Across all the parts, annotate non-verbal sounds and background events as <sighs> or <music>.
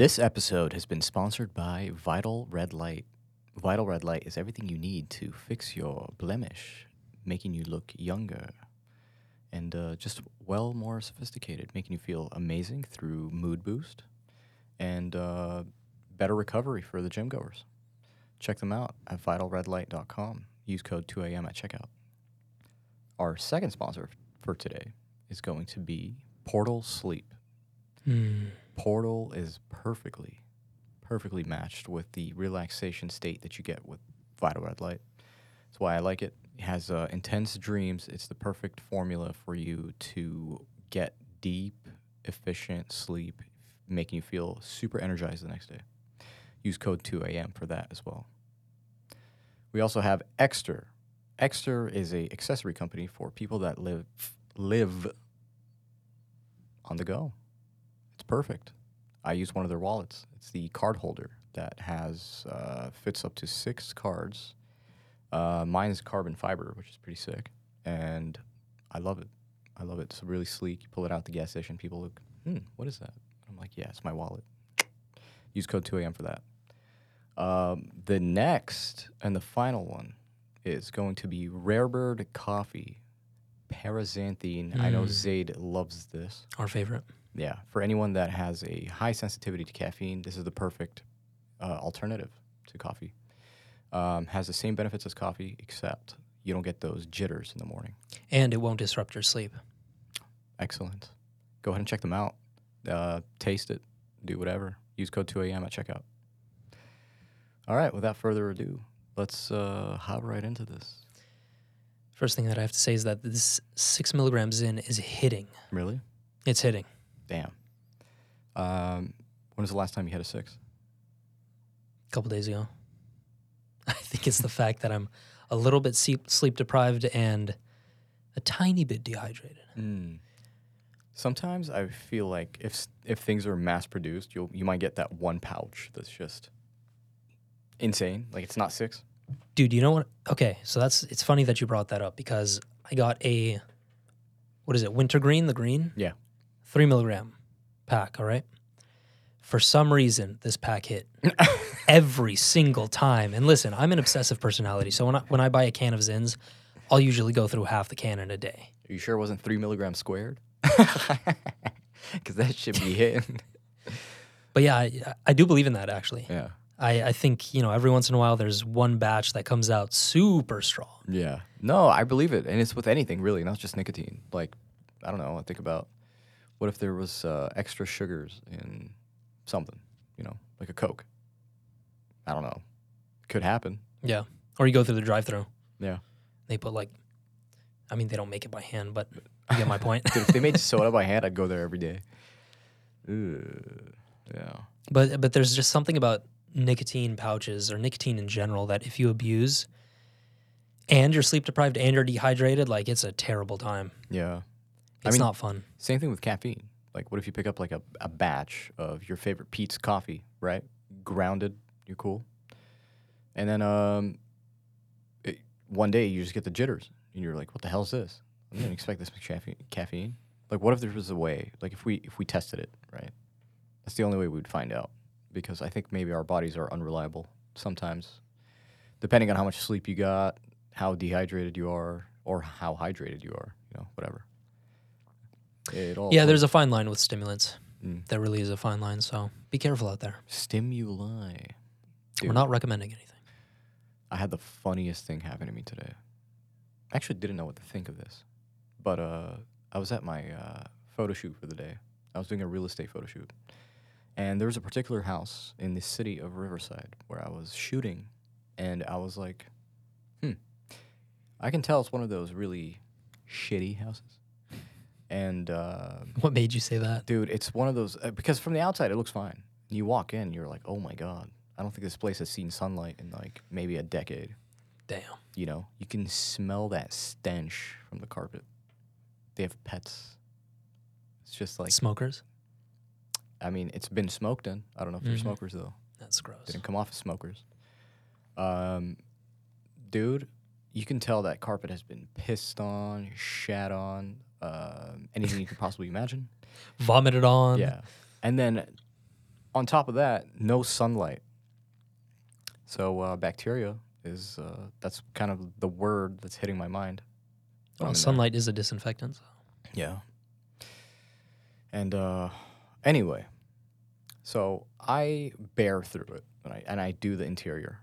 This episode has been sponsored by Vital Red Light. Vital Red Light is everything you need to fix your blemish, making you look younger and uh, just well more sophisticated, making you feel amazing through mood boost and uh, better recovery for the gym goers. Check them out at vitalredlight.com. Use code 2AM at checkout. Our second sponsor for today is going to be Portal Sleep. Portal is perfectly, perfectly matched with the relaxation state that you get with Vital Red Light. That's why I like it. It has uh, intense dreams. It's the perfect formula for you to get deep, efficient sleep, making you feel super energized the next day. Use code 2AM for that as well. We also have Ekster. Ekster is a accessory company for people that live live on the go. Perfect. I use one of their wallets. It's the card holder that has uh, fits up to six cards. Uh, mine is carbon fiber, which is pretty sick, and I love it. I love it. It's really sleek. You pull it out at the gas station. People look, hmm, what is that? I'm like, yeah, it's my wallet. <tsk> Use code 2AM for that. Um, the next and the final one is going to be Rarebird Coffee, Paraxanthine. I know Saied loves this. Our favorite. Yeah, for anyone that has a high sensitivity to caffeine, this is the perfect uh, alternative to coffee. Um, has the same benefits as coffee, except you don't get those jitters in the morning. And it won't disrupt your sleep. Excellent. Go ahead and check them out. Uh, taste it, do whatever. Use code 2AM at checkout. All right, without further ado, let's uh, hop right into this. First thing that I have to say is that this six milligram Zyn is hitting. Really? It's hitting. Damn. Um, when was the last time you had a six? A couple days ago. <laughs> I think it's the fact that I'm a little bit sleep, sleep deprived and a tiny bit dehydrated. Sometimes I feel like if if things are mass produced, you'll you might get that one pouch that's just insane. Like it's not six. Dude, you know what? Okay, so that's it's funny that you brought that up because I got a what is it? Wintergreen, the green, Yeah. Three milligram pack. All right. For some reason, this pack hit <laughs> every single time. And listen, I'm an obsessive personality, so when I, when I buy a can of Zyns, I'll usually go through half the can in a day. Are you sure it wasn't three milligrams squared? <laughs> Because that should be hitting. But yeah, I, I do believe in that actually. yeah. I, I think you know every once in a while there's one batch that comes out super strong. Yeah. No, I believe it, and it's with anything really, not just nicotine. Like, I don't know. I think about what if there was uh, extra sugars in something, you know, like a Coke. I don't know. Could happen. Yeah. Or you go through the drive-through. Yeah. They put like, I mean they don't make it by hand, but you get my point. <laughs> Dude, if they made <laughs> soda by hand, I'd go there every day. Ugh. Yeah. But but there's just something about nicotine pouches or nicotine in general that if you abuse and you're sleep deprived and you're dehydrated, like it's a terrible time. Yeah. It's mean- not fun. Same thing with caffeine. Like, what if you pick up like a, a batch of your favorite Peet's coffee, right? Grounded, you're cool. And then um, it, one day you just get the jitters, and you're like, "What the hell is this? I didn't expect this much caffeine." Caffeine. Like, what if there was a way? Like, if we if we tested it, right? That's the only way we'd find out, because I think maybe our bodies are unreliable sometimes, depending on how much sleep you got, how dehydrated you are, or how hydrated you are. You know, whatever. It all Yeah, there's a fine line with stimulants. Mm. There really is a fine line, so be careful out there. Stimuli. We're not recommending anything. I had the funniest thing happen to me today. I actually didn't know what to think of this, but uh, I was at my uh, photo shoot for the day. I was doing a real estate photo shoot, and there was a particular house in the city of Riverside where I was shooting, and I was like, "Hmm, I can tell it's one of those really shitty houses." And uh, <laughs> What made you say that? dude, it's one of those uh, because from the outside it looks fine. You walk in, you're like, "Oh my god." I don't think this place has seen sunlight in like maybe a decade. Damn. You know, you can smell that stench from the carpet. They have pets. It's just like Smokers? I mean, it's been smoked in. I don't know if they're Mhm. smokers though. That's gross. Didn't come off as smokers. Um, dude, you can tell that carpet has been pissed on, shat on, um, anything you could possibly imagine. <laughs> Vomited on. Yeah. And then on top of that, no sunlight. So uh, bacteria is uh, that's kind of the word that's hitting my mind. Well, sunlight is a disinfectant. so- Yeah. And uh, anyway, so I bear through it, and I and I do the interior,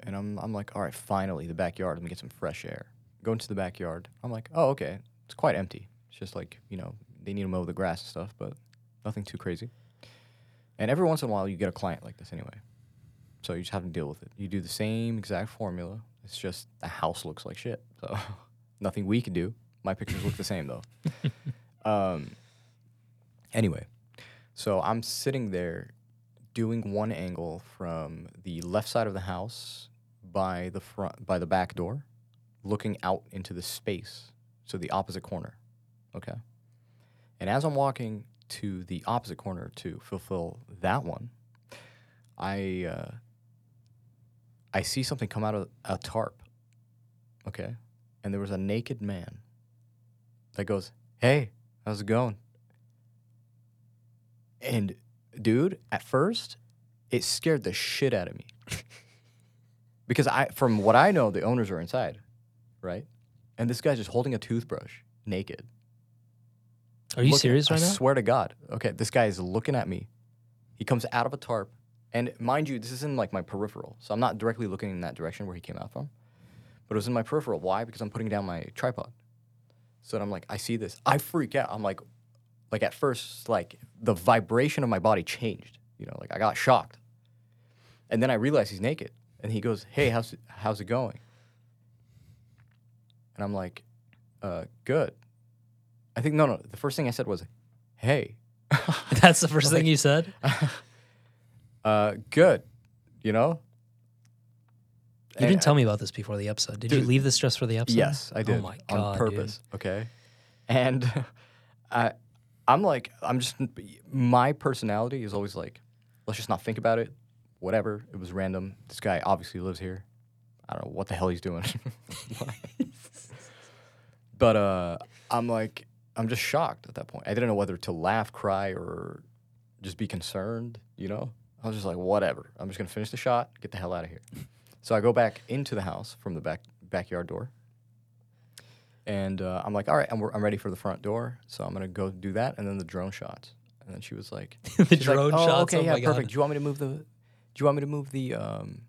and I'm I'm like, all right, finally the backyard. Let me get some fresh air. Go into the backyard. I'm like, oh okay, it's quite empty. It's just like you know they need to mow the grass and stuff, but nothing too crazy. And every once in a while, you get a client like this anyway. So you just have to deal with it. You do the same exact formula. It's just the house looks like shit. So <laughs> nothing we can do. My pictures look the same though. <laughs> um, anyway, so I'm sitting there doing one angle from the left side of the house by the front by the back door, looking out into the space, so the opposite corner. Okay. And as I'm walking to the opposite corner to fulfill that one, I uh, I see something come out of a tarp. Okay. And there was a naked man that goes, Hey, how's it going? And dude, at first, it scared the shit out of me. <laughs> because I from what I know, the owners are inside, right? And this guy's just holding a toothbrush, naked. Are you looking- serious right I now? I swear to God. Okay, this guy is looking at me. He comes out of a tarp, and mind you, this is in like my peripheral, so I'm not directly looking in that direction where he came out from, but it was in my peripheral. Why? Because I'm putting down my tripod. So I'm like, I see this, I freak out. I'm like, like at first, like the vibration of my body changed. You know, like I got shocked, and then I realized he's naked, and he goes, "Hey, how's how's it going?" And I'm like, uh, "Good." I think no, no. The first thing I said was, "Hey." <laughs> That's the first <laughs> thing you said. <laughs> uh, good. You know? You didn't tell me about this before the episode. Did you Dude, leave this just for the episode? Yes, I did. Oh my god, on dude. purpose. Okay. And I, I'm like, I'm just my personality is always like, let's just not think about it. Whatever. It was random. This guy obviously lives here. I don't know what the hell he's doing. but uh, I'm like, I'm just shocked at that point. I didn't know whether to laugh, cry, or just be concerned. You know, I was just like, whatever. I'm just gonna finish the shot, get the hell out of here. So I go back into the house from the back backyard door, and uh, I'm like, all right, I'm, I'm ready for the front door. So I'm gonna go do that, and then the drone shots. And then she was like, <laughs> the she's like, drone "Oh, shots. Okay, oh yeah, perfect. god. Do you want me to move the? Do you want me to move the um,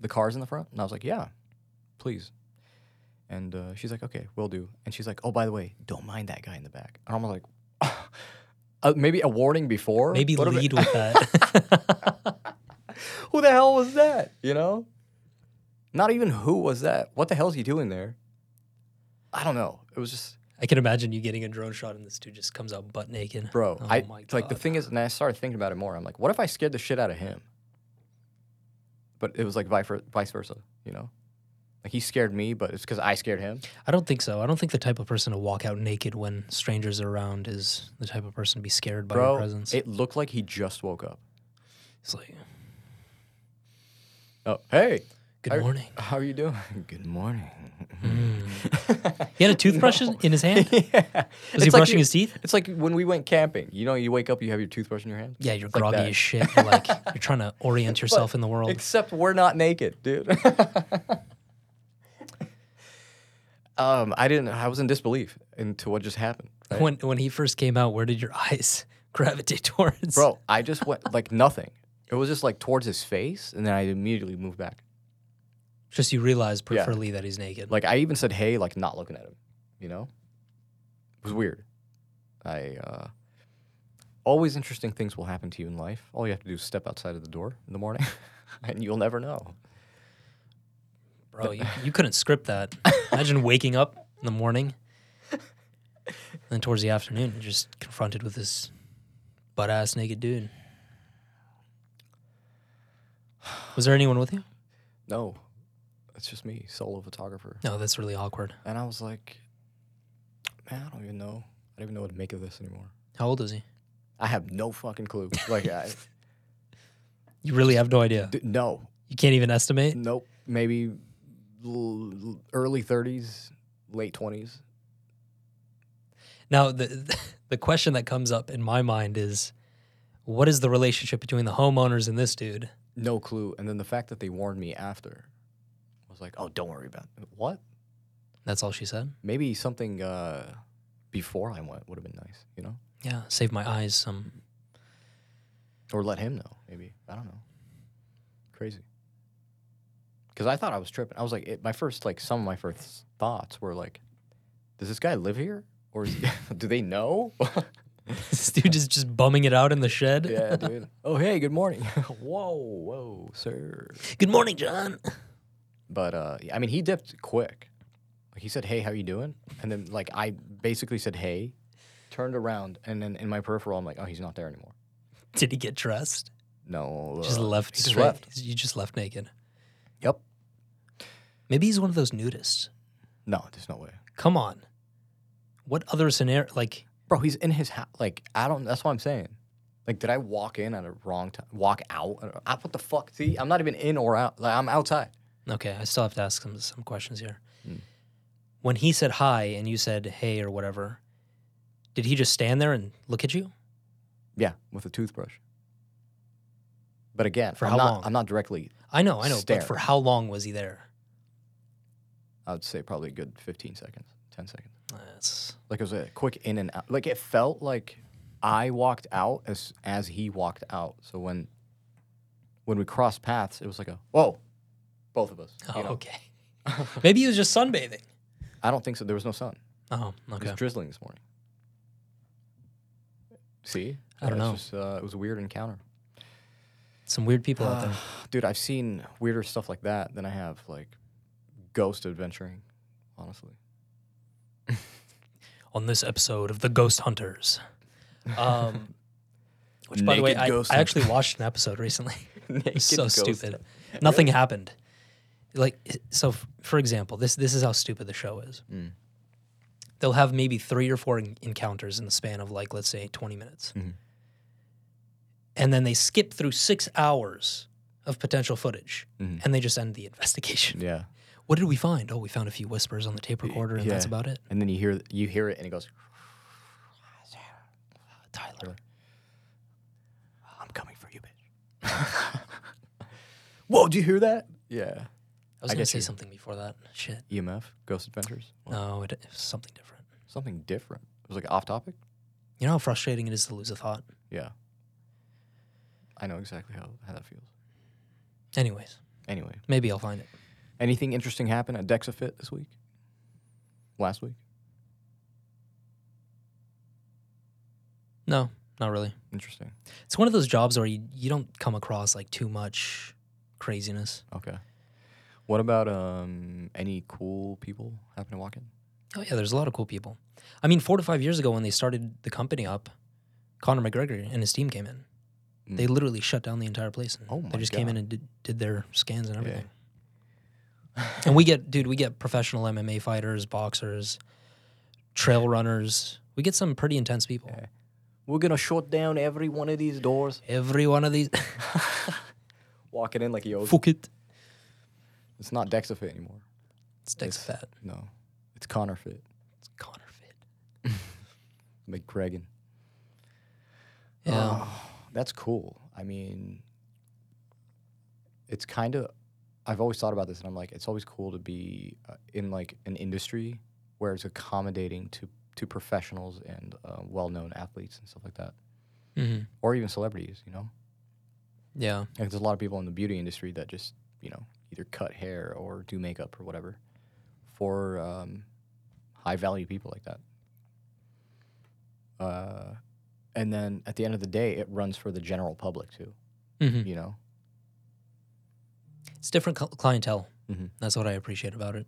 the cars in the front? And I was like, yeah, please. And uh, she's like, okay, we'll do. And she's like, oh, by the way, don't mind that guy in the back. And I'm like, <laughs> uh, maybe a warning before. Maybe What lead with that. <laughs> who the hell was that? You know? Not even who was that? What the hell is he doing there? I don't know. It was just, I can imagine you getting a drone shot and this dude just comes out butt naked. bro. Oh I like the thing is, and I started thinking about it more. I'm like, what if I scared the shit out of him? But it was like vice versa, you know? Like he scared me, but it's because I scared him. I don't think so. I don't think the type of person to walk out naked when strangers are around is the type of person to be scared by your Bro, presence. it looked like he just woke up. it's like, Oh, hey, good How- morning. how are you doing? <laughs> Good morning. Mm. He had a toothbrush in- in his hand. <laughs> yeah. Was he It's like brushing you- his teeth? It's like when we went camping. You know, you wake up, you have your toothbrush in your hand. Yeah, you're It's groggy that. as shit. You're like you're trying to <laughs> orient yourself in the world. Except we're not naked, dude. Um, I didn't. I was in disbelief into what just happened. right? When when he first came out, where did your <laughs> eyes gravitate towards? Bro, I just went like nothing. It was just like towards his face, and then I immediately moved back. just you realize Yeah. peripherally that he's naked. Like I even said, "Hey," like not looking at him. You know, it was weird. I uh, always interesting things will happen to you in life. All you have to do is step outside of the door in the morning, <laughs> and you'll never know. Bro, you, you couldn't script that. Imagine <laughs> waking up in the morning, and then towards the afternoon, you're just confronted with this butt ass naked dude. Was there anyone with you? No, it's just me, solo photographer. No, that's really awkward. And I was like, man, I don't even know. I don't even know what to make of this anymore. How old is he? I have no fucking clue. Like, I, <laughs> You really have no idea. d- no, You can't even estimate. nope. Maybe l- early 30s, late 20s. Now, the <laughs> the question that comes up in my mind is, What is the relationship between the homeowners and this dude? No clue. And then the fact that they warned me after was like, oh, don't worry about it. What? That's all she said. Maybe something uh, before I went would have been nice, you know? Yeah, save my eyes some. Or let him know, maybe. I don't know. Crazy. Because I thought I was tripping. I was like, it, my first, like, some of my first thoughts were like, does this guy live here? Or is he, <laughs> do they know? <laughs> this dude is just bumming it out in the shed. yeah, dude. <laughs> Oh, hey, good morning. whoa, whoa, sir. Good morning, John. But uh, I mean, he dipped quick. Like he said, "Hey, how you doing?" And then like I basically said, "Hey," turned around, and then in my peripheral, I'm like, "Oh, he's not there anymore." Did he get dressed? No, Just uh, left He just straight. left. You just left naked. Yep. Maybe he's one of those nudists. No, there's no way, Come on. What other scenario? Like, bro. He's in his house. Like I don't. That's what I'm saying. Like, did I walk in at a wrong time? Walk out? I, what the fuck? See, I'm not even in or out. Like, I'm outside. okay, I still have to ask some some questions here. Mm. When he said hi and you said hey or whatever, did he just stand there and look at you? Yeah, with a toothbrush. But again, For I'm how not, long? I'm not directly. I know, I know, Stare. but for how long was he there? I would say probably a good 15 seconds, 10 seconds. That's Like it was a quick in and out. Like it felt like I walked out as as he walked out. So when when we crossed paths, it was like a whoa, both of us. oh, you know? okay. <laughs> Maybe he was just sunbathing. I don't think so. There was no sun. Oh, okay. It was drizzling this morning. See, I don't know. Just, uh, it was a weird encounter, Some weird people out there. <sighs> dude. I've seen weirder stuff like that than I have like ghost adventuring. Honestly, <laughs> on this episode of the Ghost Hunters. Um, <laughs> which, by the way, Naked I, ghost I actually watched an episode recently. <laughs> Naked so ghost stupid. Nothing happened. Like so, f- for example, this this is how stupid the show is. Mm. They'll have maybe three or four en- encounters in the span of like let's say twenty minutes, Mhm. And then they skip through six hours of potential footage, Mhm. and they just end the <laughs> investigation. Yeah, What did we find? Oh, we found a few whispers on the tape recorder, and that's about it. and then you hear you hear it, and it goes. Tyler, I'm coming for you, bitch. <laughs> Whoa, did you hear that? Yeah. I was I gonna say something before that. Shit. EMF, Ghost Adventures. What? No, it, it was something different. Something different. It was like off topic. You know how frustrating it is to lose a thought? Yeah. I know exactly how, how that feels. Anyways, Anyway, maybe I'll find it. anything interesting happen at DexaFit this week? Last week? No, not really. Interesting. It's one of those jobs where you, you don't come across like too much craziness. Okay. What about um any cool people happen to walk in? Oh yeah, there's a lot of cool people. I mean, four to five years ago when they started the company up, Conor McGregor and his team came in. Mm. They literally shut down the entire place. And Oh they my just came in and did, did their scans and everything. <laughs> and we get, dude, we get professional MMA fighters, boxers, trail runners. We get some pretty intense people. Yeah. We're gonna shut down every one of these doors. Every one of these, <laughs> <laughs> Walking in like yo. fuck it. It's not DexaFit anymore. It's Dex Fat. No. It's Connor Fit. It's Connor Fit. McGregor. Yeah. Oh, that's cool. I mean, it's kind of. I've always thought about this, and I'm like, it's always cool to be uh, in like an industry where it's accommodating to to professionals and uh, well-known athletes and stuff like that, hmm or even celebrities. You know, Yeah. like there's a lot of people in the beauty industry that just you know either cut hair or do makeup or whatever for um, high-value people like that. Uh, and then at the end of the day, it runs for the general public too. hmm You know, It's different cl- clientele. Mhm. That's what I appreciate about it.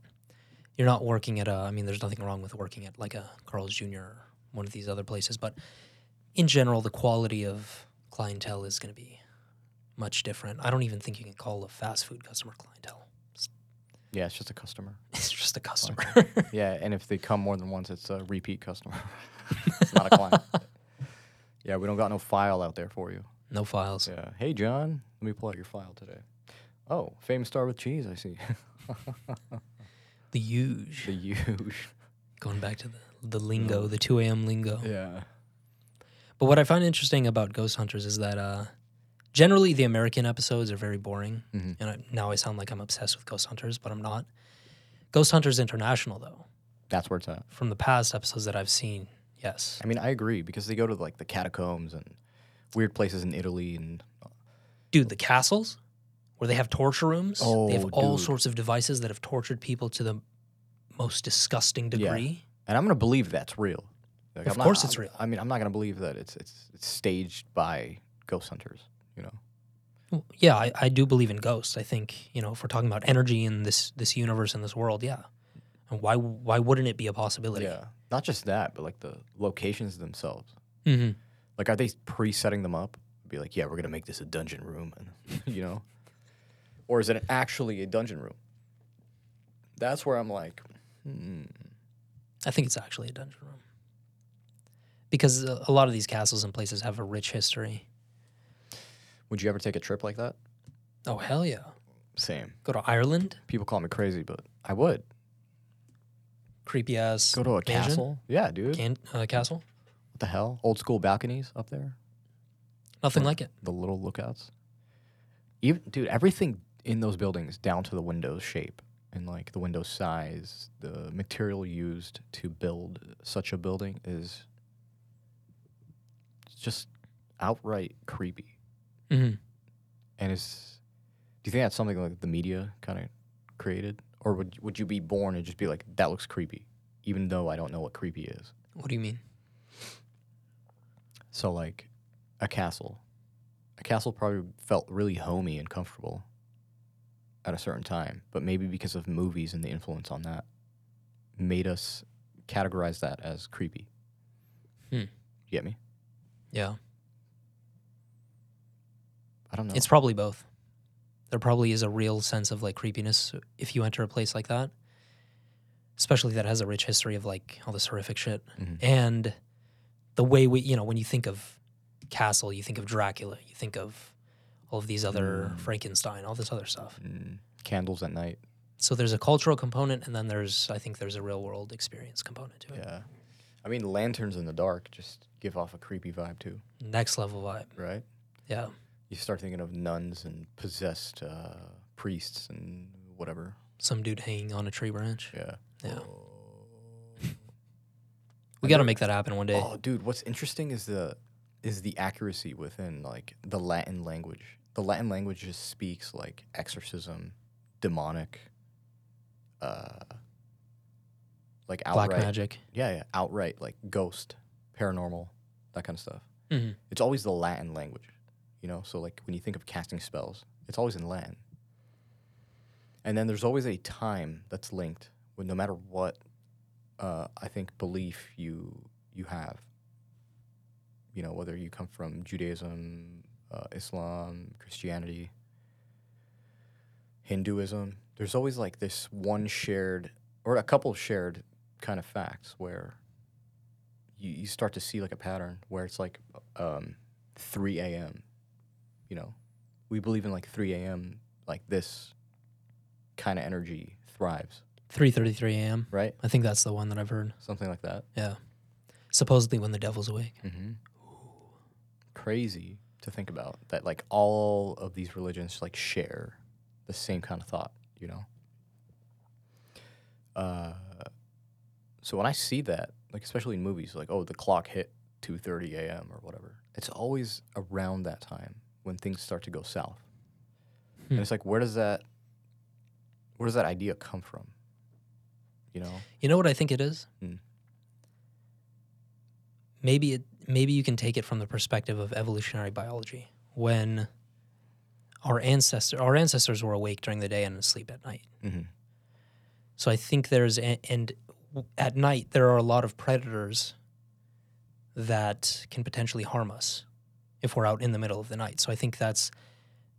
You're not working at a. I mean, there's nothing wrong with working at like a Carl's Jr. or one of these other places, but in general, the quality of clientele is going to be much different. I don't even think you can call a fast food customer clientele. It's, yeah, it's just a customer. <laughs> it's just a customer. <laughs> yeah, and if they come more than once, it's a repeat customer. <laughs> it's not a client. Yeah, we don't got no file out there for you. no files. Yeah. Hey, John, let me pull out your file today. Oh, famous star with cheese. I see. <laughs> The huge. the huge. Going back to the the lingo, the 2 a.m. lingo. Yeah. But what I find interesting about Ghost Hunters is that uh, generally the American episodes are very boring. Mhm. And I, now I sound like I'm obsessed with Ghost Hunters, but I'm not. Ghost Hunters International, though, That's where it's at. from the past episodes that I've seen, yes. I mean, I agree because they go to like the catacombs and weird places in Italy and uh, Dude, the castles where they have torture rooms, Oh, they have all dude. sorts of devices that have tortured people to the most disgusting degree. Yeah. and I'm gonna believe that's real. Like, Of I'm not- course it's I'm- real. I mean, I'm not gonna believe that it's it's it's staged by ghost hunters. You know. Well, Yeah, I, I do believe in ghosts. I think you know if we're talking about energy in this this universe in this world, yeah. And why why wouldn't it be a possibility? Yeah. Not just that, but like the locations themselves. hmm Like, are they pre-setting them up? Be like, yeah, we're gonna make this a dungeon room, and <laughs> you know, or is it actually a dungeon room? That's where I'm like, hmm. I think it's actually a dungeon room because a, a lot of these castles and places have a rich history. would you ever take a trip like that? Oh hell yeah! Same. Go to Ireland, People call me crazy, but I would creepy ass go to a mansion? castle. Yeah, dude. Can, uh, castle. What the hell? Old school balconies up there. Nothing like it. the little lookouts. Even dude, everything in those buildings down to the window shape and like the window size, the material used to build such a building is just outright creepy. hmm And is do you think that's something like the media kind of created or would would you be born and just be like that looks creepy even though I don't know what creepy is? What do you mean? So like a castle. A castle probably felt really homey and comfortable at a certain time, but maybe because of movies and the influence on that made us categorize that as creepy. Hmm. You get me? Yeah, I don't know. it's probably both. There probably is a real sense of like creepiness if you enter a place like that, especially that has a rich history of like all this horrific shit. Mhm. and the way we you know when you think of castle you think of dracula you think of all of these other Mm. frankenstein all this other stuff Mm, candles at night. so there's a cultural component and then there's i think there's a real world experience component to it Yeah. I mean, lanterns in the dark just give off a creepy vibe too, next level vibe right? yeah You start thinking of nuns and possessed uh, priests and whatever. some dude hanging on a tree branch Yeah. yeah I <laughs> we got to make that happen one day Oh, dude, what's interesting is the is the accuracy within like the Latin language. The Latin language just speaks like exorcism, demonic, uh, like black magic Yeah, yeah, outright like ghost, paranormal, that kind of stuff. hmm It's always the Latin language, you know. So like when you think of casting spells, it's always in Latin. And then there's always a time that's linked with no matter what uh, I think belief you you have. You know, whether you come from Judaism, uh, Islam, Christianity, Hinduism, there's always like this one shared or a couple shared kind of facts where you, you start to see like a pattern where it's like um, 3 a.m. You know, we believe in like 3 a.m. Like this kind of energy thrives, 3.33 a.m right? i think that's the one that i've heard Something like that. yeah supposedly when the devil's awake Mm-hmm. Crazy to think about that. Like all of these religions like share the same kind of thought. You know. Uh, so when I see that, like especially in movies, like oh the clock hit 2:30 a.m. or whatever, it's always around that time when things start to go south. Hmm. And it's like where does that where does that idea come from? You know. You know what I think it is? Hmm. Maybe it maybe you can take it from the perspective of evolutionary biology. When our ancestor our ancestors were awake during the day and asleep at night. Mm-hmm. So I think there's a, and at night there are a lot of predators that can potentially harm us if we're out in the middle of the night. So I think that's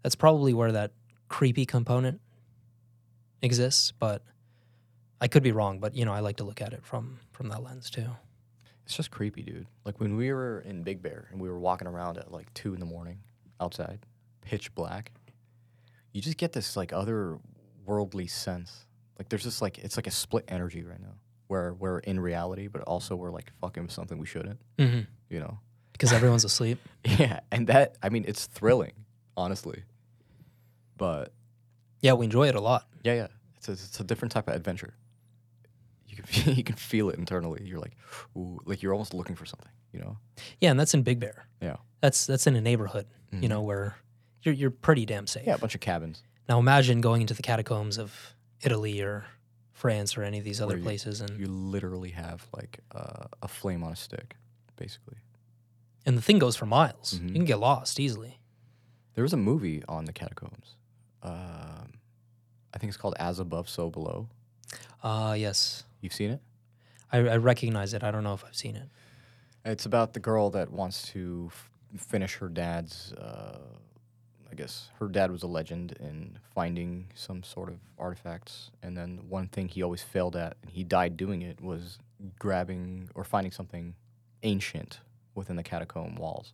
that's probably where that creepy component exists, but I could be wrong, but you know, I like to look at it from from that lens too. It's just creepy, dude. Like when we were in Big Bear and we were walking around at like two in the morning outside, pitch black, you just get this like other worldly sense. Like there's just like it's like a split energy right now where we're in reality, but also we're like fucking with something we shouldn't, Mm-hmm. you know? Because everyone's asleep. <laughs> Yeah, and that I mean it's thrilling, honestly. But Yeah, we enjoy it a lot. yeah, yeah, it's a, it's a different type of adventure. You can <laughs> you can feel it internally. You're like, ooh, like you're almost looking for something, you know? Yeah, and that's in Big Bear. Yeah, That's that's in a neighborhood, you Mhm. know, where you're you're pretty damn safe. yeah, a bunch of cabins. Now imagine going into the catacombs of Italy or France or any of these other Where you- places, and You literally have like uh, a flame on a stick, basically. And the thing goes for miles. Mhm. You can get lost easily. There was a movie on the catacombs. Um, I think it's called As Above, So Below. Ah, yes, You've seen it? I, I recognize it. I don't know if I've seen it. It's about the girl that wants to f- finish her dad's. Uh, I guess her dad was a legend in finding some sort of artifacts, and then one thing he always failed at, and he died doing it, was grabbing or finding something ancient within the catacomb walls.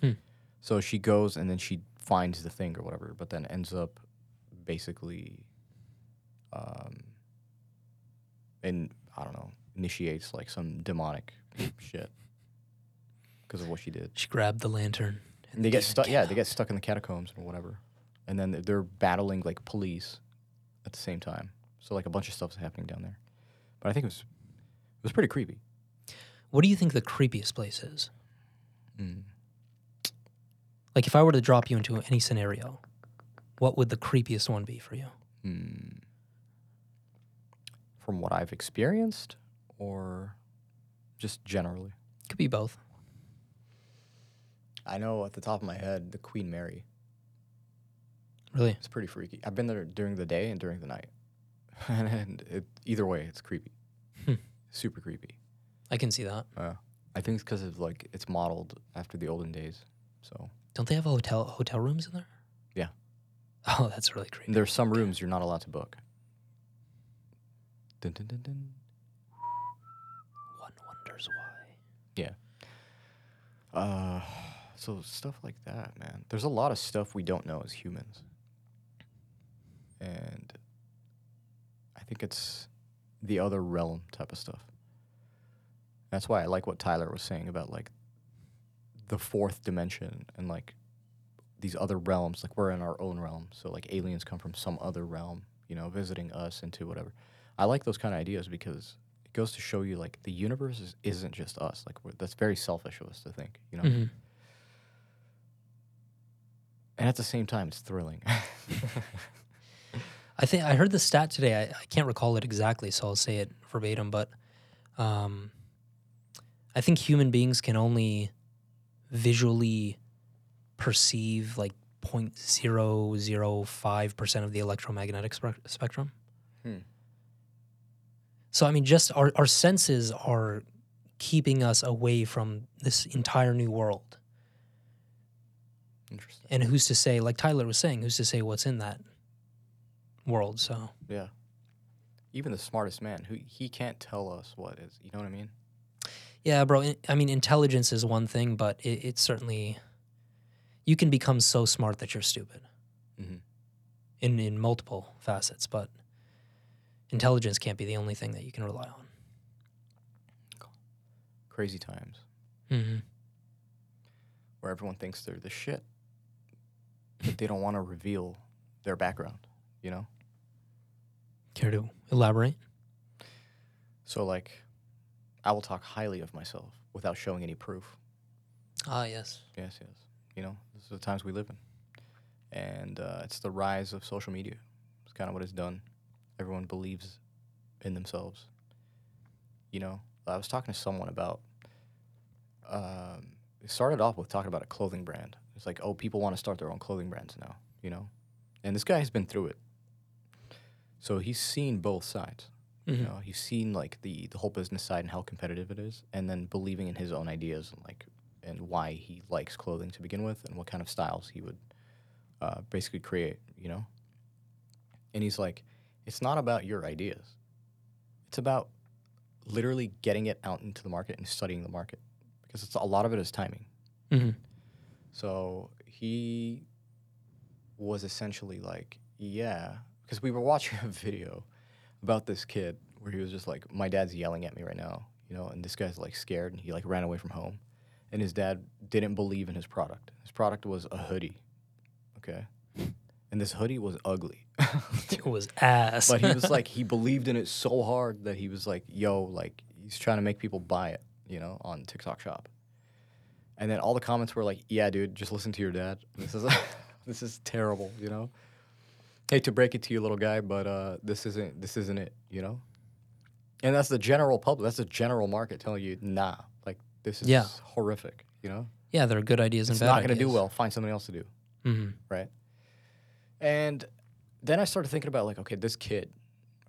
Hmm. So she goes and then she finds the thing or whatever, but then ends up basically, um, and I don't know, initiates like some demonic <laughs> shit because of what she did. She grabbed the lantern. And they get stuck. Yeah, they get stuck in the catacombs or whatever, and then they're battling like police at the same time. So like a bunch of stuff's happening down there. But I think it was it was pretty creepy. What do you think the creepiest place is? Mm. Like, if I were to drop you into any scenario, what would the creepiest one be for you? Hmm. From what I've experienced, or just generally. Could be both. I know at the top of my head, the Queen Mary. Really? It's pretty freaky. I've been there during the day and during the night, <laughs> and it, either way, it's creepy. Hmm. Super creepy. I can see that. Uh, I think it's because of like it's modeled after the olden days. So Don't they have hotel hotel rooms in there? Yeah. Oh, that's really creepy. there's some rooms you're not allowed to book. Dun, dun, dun, dun. One wonders why. Yeah. Uh, so stuff like that, man. There's a lot of stuff we don't know as humans, and I think it's the other realm type of stuff. That's why I like what Tyler was saying about like the fourth dimension and like these other realms. Like we're in our own realm, so like aliens come from some other realm, you know, visiting us into whatever. I like those kind of ideas because it goes to show you like the universe is, isn't just us. Like we're, that's very selfish of us to think, you know. Mhm. And at the same time, it's thrilling. <laughs> I think I heard the stat today. I, I can't recall it exactly, so I'll say it verbatim. But um, I think human beings can only visually perceive like 0.005 percent of the electromagnetic spec- spectrum. Hmm. So I mean, just our our senses are keeping us away from this entire new world. Interesting. And who's to say, like Tyler was saying, who's to say what's in that world? So Yeah. Even the smartest man, who he can't tell us what is. You know what I mean? Yeah, bro. I- mean, intelligence is one thing, but it, it's certainly you can become so smart that you're stupid Mm-hmm. in in multiple facets. But intelligence can't be the only thing that you can rely on. Crazy times Mm-hmm. where everyone thinks they're the shit, but they don't want to reveal their background. You know? Care to elaborate? So like, I will talk highly of myself without showing any proof. Ah, yes. Yes, yes. You know, this is the times we live in. And uh, it's the rise of social media. It's kind of what it's done. Everyone believes in themselves. You know, I was talking to someone about, um, it started off with talking about a clothing brand. It's like, oh, people want to start their own clothing brands now, you know? And this guy has been through it. So he's seen both sides. Mhm. You know, he's seen like the the whole business side and how competitive it is, and then believing in his own ideas and like and why he likes clothing to begin with, and what kind of styles he would uh, basically create. You know, and he's like, it's not about your ideas; it's about literally getting it out into the market and studying the market because it's a lot of it is timing. Mm-hmm. So he was essentially like, yeah, because we were watching <laughs> a video about this kid where he was just like, my dad's yelling at me right now, you know, and this guy's like scared and he like ran away from home. and his dad didn't believe in his product. His product was a hoodie, okay, and this hoodie was ugly. <laughs> It was ass. but he was like <laughs> he believed in it so hard that he was like yo like he's trying to make people buy it you know on tiktok shop and then all the comments were like yeah dude just listen to your dad this is <laughs> this is terrible you know hate to break it to you little guy but uh this isn't this isn't it you know and that's the general public that's the general market telling you nah like this is Yeah. horrific you know yeah, there are good ideas it's and bad not going to do well find something else to do hmm right? And then I started thinking about like, okay, this kid,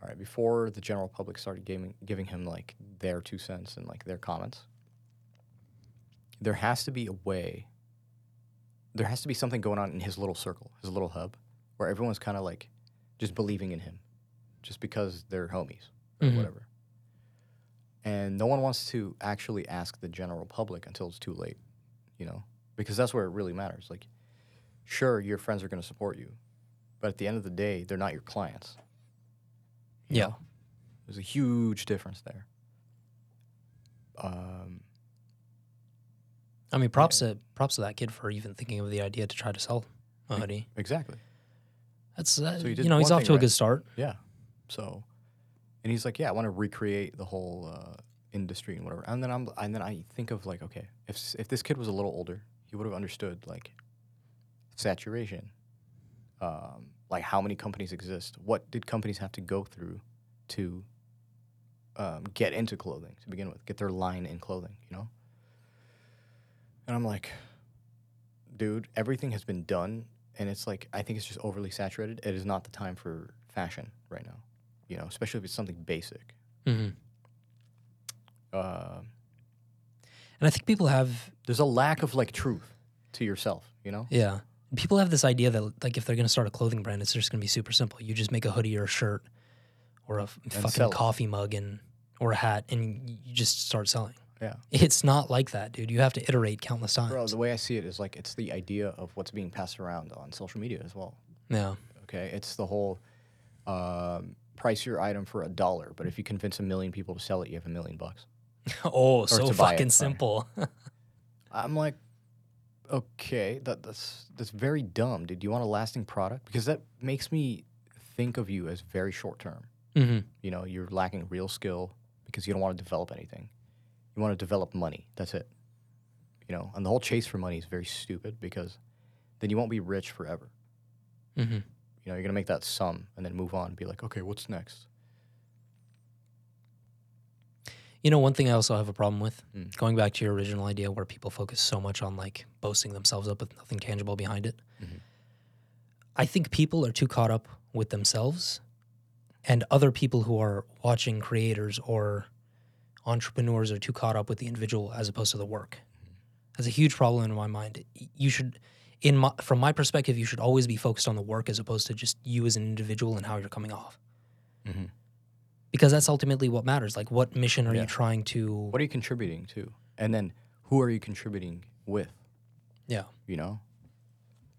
all right, before the general public started giving giving him like their two cents and like their comments, there has to be a way. There has to be something going on in his little circle, his little hub, where everyone's kind of like just believing in him, just because they're homies or Mhm. whatever. And no one wants to actually ask the general public until it's too late, you know, because that's where it really matters. Like, sure, your friends are going to support you, but at the end of the day, they're not your clients. you Yeah. know? There's a huge difference there. Um, I mean, props to props to that kid for even thinking of the idea to try to sell a hoodie. exactly. That's uh, So you, know he's off to a right. good start. Yeah. So, and he's like, yeah, I want to recreate the whole uh, industry and whatever. And then I'm, and then I think of like, okay, if if this kid was a little older, he would have understood like saturation, um, like how many companies exist. What did companies have to go through to um, get into clothing to begin with, get their line in clothing, you know? And I'm like, dude, everything has been done, and it's like I think it's just overly saturated. It is not the time for fashion right now, you know, especially if it's something basic. hmm Uh, And I think people have there's a lack of like truth to yourself, you know? yeah people have this idea that like if they're going to start a clothing brand, it's just going to be super simple. You just make a hoodie or a shirt or a fucking coffee mug and or a hat, and you just start selling. Yeah. It's not like that, dude. You have to iterate countless times. Bro, the way I see it is like it's the idea of what's being passed around on social media as well. yeah. Okay, it's the whole um, price your item for a dollar, but if you convince a million people to sell it, you have a million bucks. <laughs> Oh, so to buy it, fucking simple. <laughs> I'm like, okay, that, that's that's very dumb, dude. Do you want a lasting product? Because that makes me think of you as very short term. hmm You know, you're lacking real skill because you don't want to develop anything. You want to develop money. That's it. You know, and the whole chase for money is very stupid because then you won't be rich forever. hmm You know, you're gonna make that sum and then move on and be like, okay, what's next? You know, one thing I also have a problem with, Mm. going back to your original idea where people focus so much on like boasting themselves up with nothing tangible behind it. Mhm. I think people are too caught up with themselves and other people who are watching creators or entrepreneurs are too caught up with the individual as opposed to the work. That's a huge problem in my mind. You should in my, from my perspective, you should always be focused on the work as opposed to just you as an individual and how you're coming off. Mhm. Because that's ultimately what matters. Like, what mission are Yeah. you trying to? What are you contributing to? And then who are you contributing with? Yeah. You know?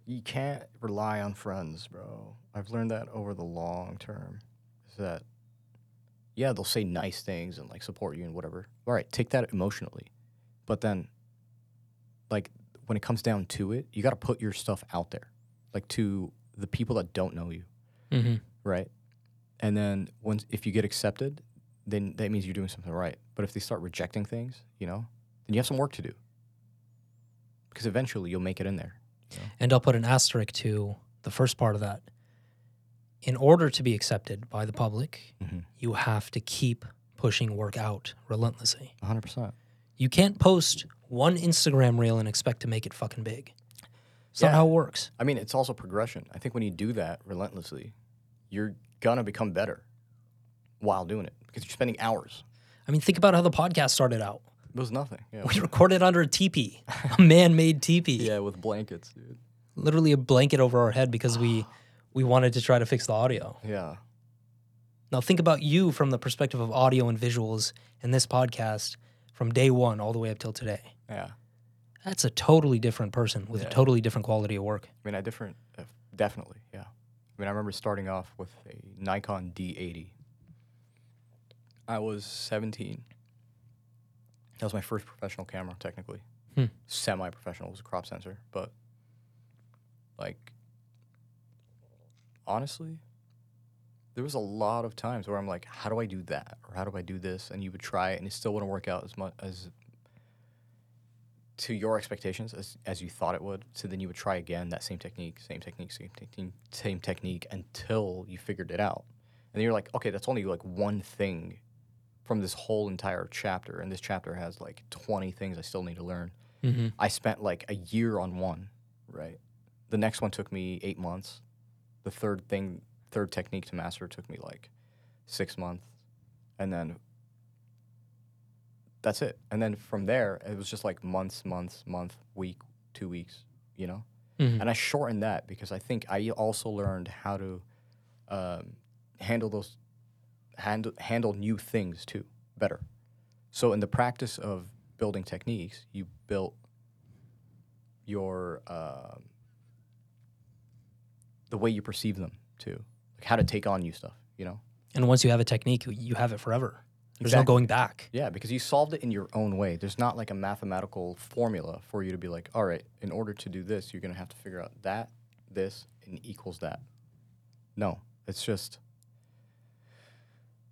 You can't rely on friends, bro. I've learned that over the long term. Is that yeah, they'll say nice things and like support you and whatever. All right, take that emotionally. But then like when it comes down to it, you got to put your stuff out there. Like to the people that don't know you. Mm-hmm. right? And then once if you get accepted, then that means you're doing something right. But if they start rejecting things, you know, then you have some work to do. Because eventually you'll make it in there. And I'll put an asterisk to the first part of that. In order to be accepted by the public, Mhm. you have to keep pushing work out relentlessly. 100%. You can't post one Instagram reel and expect to make it fucking big. It's not how it works. I mean, it's also progression. I think when you do that relentlessly, you're to become better while doing it because you're spending hours. I mean, think about how the podcast started out. It was nothing. Yeah. We recorded under a teepee, a <laughs> man-made teepee, yeah, with blankets, dude. literally a blanket over our head because we <sighs> we wanted to try to fix the audio. Yeah. Now think about you from the perspective of audio and visuals in this podcast from day one all the way up till today. Yeah. That's a totally different person with Yeah. a totally different quality of work. I mean, I different, uh, definitely, yeah. I mean, I remember starting off with a Nikon D80. I was 17. That was my first professional camera, technically. Hmm. Semi-professional was a crop sensor, but like honestly, there was a lot of times where I'm like, how do I do that or how do I do this? And you would try it and it still wouldn't work out as much as to your expectations as, as you thought it would. So then you would try again that same technique, same technique, same technique, same technique until you figured it out. And then you're like, okay, that's only like one thing from this whole entire chapter. And this chapter has like 20 things I still need to learn. Mm-hmm. I spent like a year on one, right? The next one took me eight months. The third thing, third technique to master took me like six months. And then that's it. And then from there, it was just like months, months, month, week, two weeks, you know? Mhm. And I shortened that because I think I also learned how to um, handle those, handle, handle new things too better. So in the practice of building techniques, you built your um, the way you perceive them too, like how to take on new stuff. You know? And once you have a technique, you- have it forever. There's Exactly. no going back. Yeah, because you solved it in your own way. There's not like a mathematical formula for you to be like, all right, in order to do this, you're gonna have to figure out that, this, and equals that. No, it's just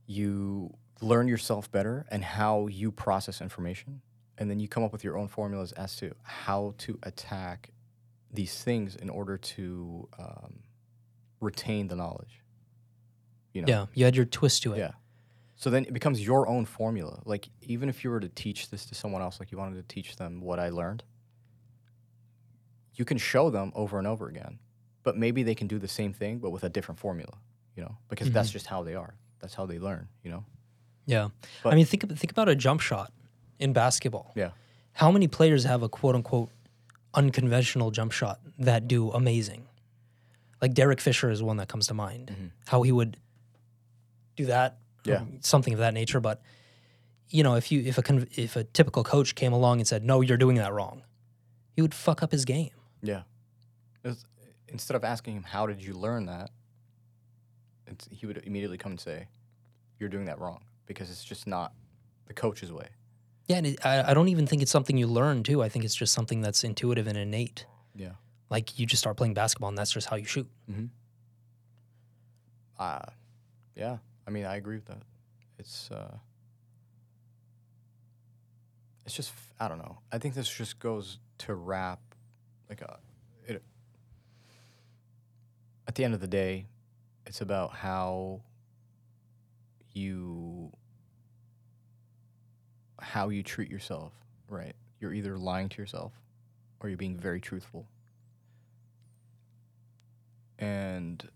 you learn yourself better and how you process information, and then you come up with your own formulas as to how to attack these things in order to um, retain the knowledge. You know? Yeah, you had your twist to it. Yeah. So then it becomes your own formula. Like even if you were to teach this to someone else, like you wanted to teach them what I learned, you can show them over and over again. But maybe they can do the same thing but with a different formula, you know, because that's just how they are. That's how they learn, you know. Yeah. I mean, think think about a jump shot in basketball. Yeah. How many players have a quote unquote unconventional jump shot that do amazing? Like Derek Fisher is one that comes to mind. Mm-hmm. How he would do that, Yeah. something of that nature. But you know, if you if a con- if a typical coach came along and said, "No, you're doing that wrong," he would fuck up his game. Yeah. It's- instead of asking him how did you learn that, it's, he would immediately come and say, "You're doing that wrong," because it's just not the coach's way. Yeah, and it, I, I don't even think it's something you learn too. I think it's just something that's intuitive and innate. Yeah. Like you just start playing basketball, and that's just how you shoot. Uh, yeah. I mean, I agree with that. It's uh, it's just I don't know. I think this just goes to wrap like a it. At the end of the day, it's about how you how you treat yourself, right? You're either lying to yourself or you're being very truthful. And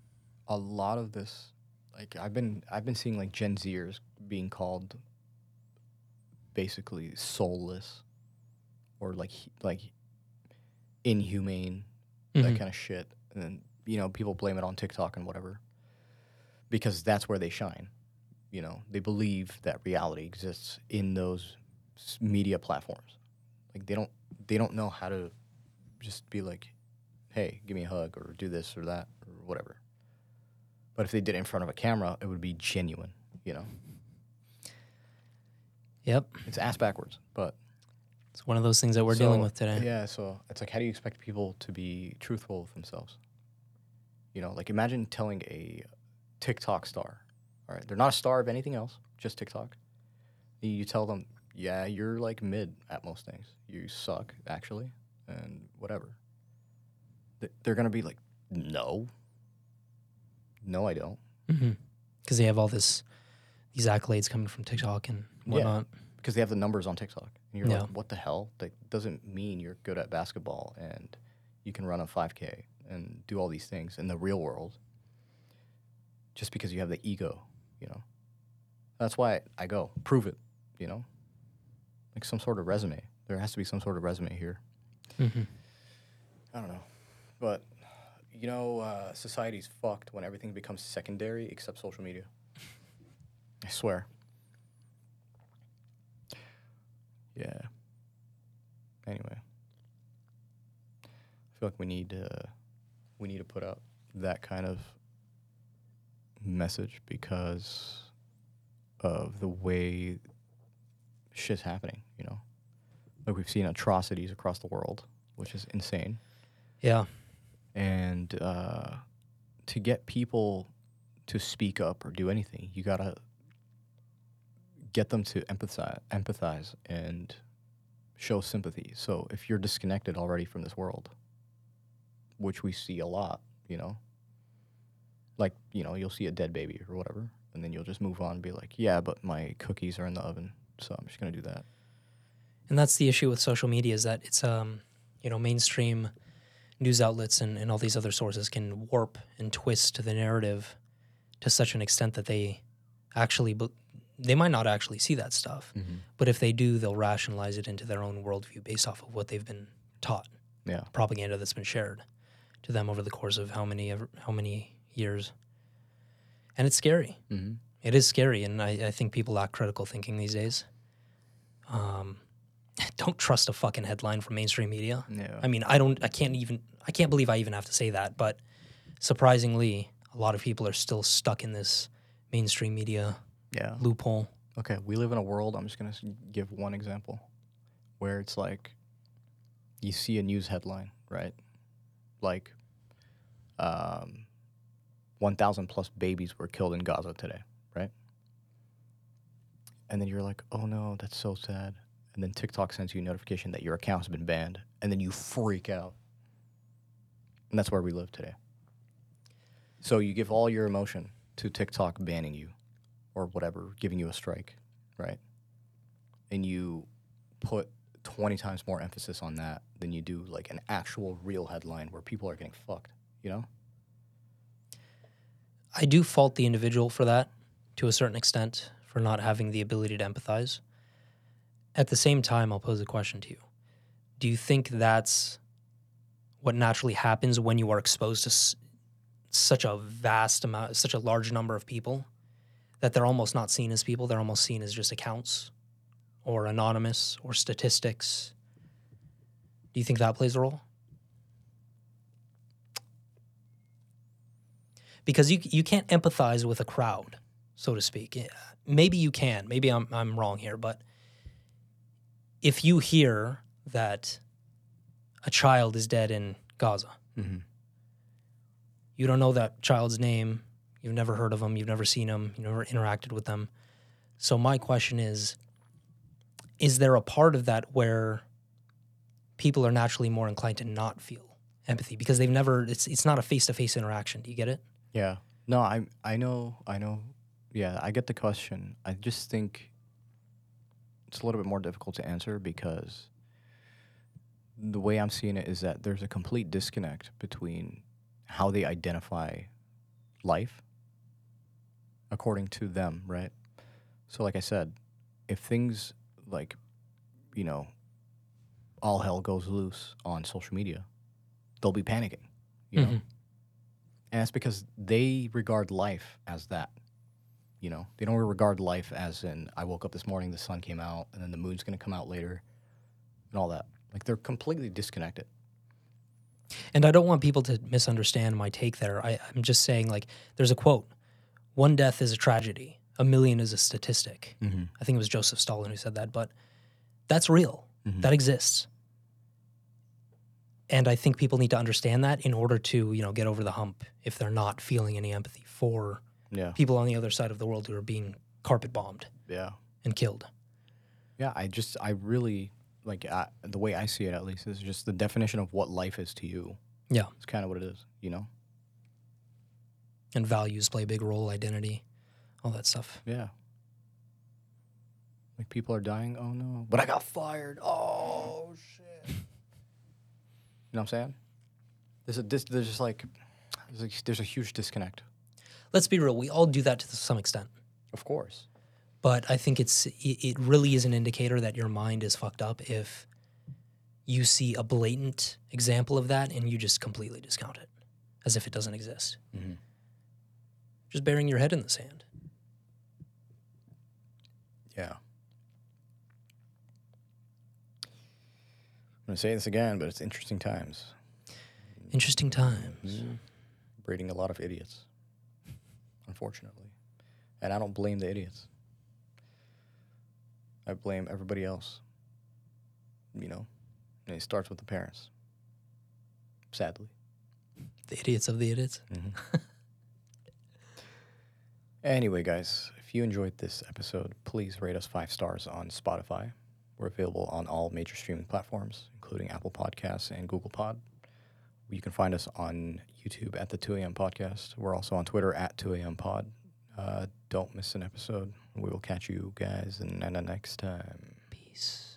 a lot of this like I've been I've been seeing like Gen Zers being called basically soulless or like like inhumane that Mhm. kind of shit and then you know people blame it on TikTok and whatever because that's where they shine you know they believe that reality exists in those media platforms like they don't they don't know how to just be like hey give me a hug or do this or that or whatever but if they did it in front of a camera, it would be genuine, you know? Yep, It's ass backwards, but. it's one of those things that we're dealing with today. Yeah, so it's like, how do you expect people to be truthful with themselves? You know, like imagine telling a TikTok star, all right, they're not a star of anything else, just TikTok. You tell them, yeah, you're like mid at most things. You suck, actually, and whatever. They're going to be like, no. No, I don't. Mm-hmm. because they have all this these accolades coming from TikTok and Yeah. whatnot. because they have the numbers on TikTok. And you're Yeah. like, what the hell? That doesn't mean you're good at basketball and you can run a 5K and do all these things in the real world just because you have the ego, you know? That's why I go, prove it, you know? Like some sort of resume. There has to be some sort of resume here. Mhm. I don't know. But, you know, uh, society's fucked when everything becomes secondary except social media. I swear. Yeah. Anyway, I feel like we need uh, we need to put out that kind of message because of the way shit's happening. You know, Like we've seen atrocities across the world, which is insane. Yeah. And uh, to get people to speak up or do anything, you gotta get them to empathize, empathize, and show sympathy. So if you're disconnected already from this world, which we see a lot, you know, like you know, you'll see a dead baby or whatever, and then you'll just move on and be like, yeah, but my cookies are in the oven, so I'm just gonna do that. And that's the issue with social media is that it's um, you know, mainstream news outlets and, and all these other sources can warp and twist the narrative to such an extent that they actually be- they might not actually see that stuff, but if they do, they'll rationalize it into their own worldview based off of what they've been taught, Yeah. propaganda that's been shared to them over the course of how many ever, how many years, and it's scary. Mm-hmm. It is scary, and I, I think people lack critical thinking these days. Um, <laughs> don't trust a fucking headline from mainstream media. Yeah. I mean, I don't, I can't even, I can't believe I even have to say that, but surprisingly, a lot of people are still stuck in this mainstream media yeah. loophole. Okay, we live in a world. I'm just gonna give one example, where it's like, you see a news headline, right? Like, um, 1,000 plus babies were killed in Gaza today, right? And then you're like, oh no, that's so sad. And then TikTok sends you a notification that your account's been banned, and then you freak out. And that's where we live today. So you give all your emotion to TikTok banning you or whatever, giving you a strike, right? And you put 20 times more emphasis on that than you do like an actual real headline where people are getting fucked, you know? I do fault the individual for that to a certain extent, for not having the ability to empathize. At the same time, I'll pose a question to you. Do you think that's what naturally happens when you are exposed to s- such a vast amount, such a large number of people that they're almost not seen as people? They're almost seen as just accounts or anonymous or statistics. Do you think that plays a role? Because you you can't empathize with a crowd, so to speak. Maybe you can. Maybe I'm I'm wrong here, but if you hear that a child is dead in Gaza, Mm-hmm. you don't know that child's name, you've never heard of them, you've never seen them, you've never interacted with them. So my question is is there a part of that where people are naturally more inclined to not feel empathy because they've never it's it's not a face-to-face interaction. Do you get it? Yeah. No, I I know I know. Yeah, I get the question. I just think it's a little bit more difficult to answer because the way I'm seeing it is that there's a complete disconnect between how they identify life according to them, right? So like I said, if things like you know all hell goes loose on social media, they'll be panicking, you know? Mm-hmm. And that's because they regard life as that. You know, they don't regard life as in I woke up this morning, the sun came out, and then the moon's going to come out later, and all that. Like they're completely disconnected. And I don't want people to misunderstand my take there. I, I'm just saying, like, there's a quote one death is a tragedy, a million is a statistic. Mm-hmm. I think it was Joseph Stalin who said that, but that's real. Mhm. That exists. And I think people need to understand that in order to, you know, get over the hump if they're not feeling any empathy for Yeah, people on the other side of the world who are being carpet bombed yeah, and killed. yeah. I just, I really like I, the way I see it. At least is just the definition of what life is to you. Yeah. It's kind of what it is. You know. And values play a big role, identity, all that stuff. Yeah. Like people are dying. Oh no! But I got fired. Oh shit! You know what I'm saying? There's a dis- there's just like there's a, there's a huge disconnect. Let's be real, we all do that to some extent. Of course. but I think it's it, it really is an indicator that your mind is fucked up if you see a blatant example of that and you just completely discount it as if it doesn't exist. Mm-hmm. Just burying your head in the sand. Yeah. I'm gonna say this again, but it's interesting times. Interesting times. Mm-hmm. Breeding a lot of idiots, unfortunately, and I don't blame the idiots. I blame everybody else. you know, and it starts with the parents. Sadly. The idiots of the idiots. Mm-hmm. <laughs> Anyway, guys, if you enjoyed this episode, please rate us five stars on Spotify. We're available on all major streaming platforms, including Apple Podcasts and Google Pod. You can find us on YouTube at the 2 a.m. podcast. We're also on Twitter at 2 a.m. pod. Uh, don't miss an episode. We will catch you guys in the next time. Peace.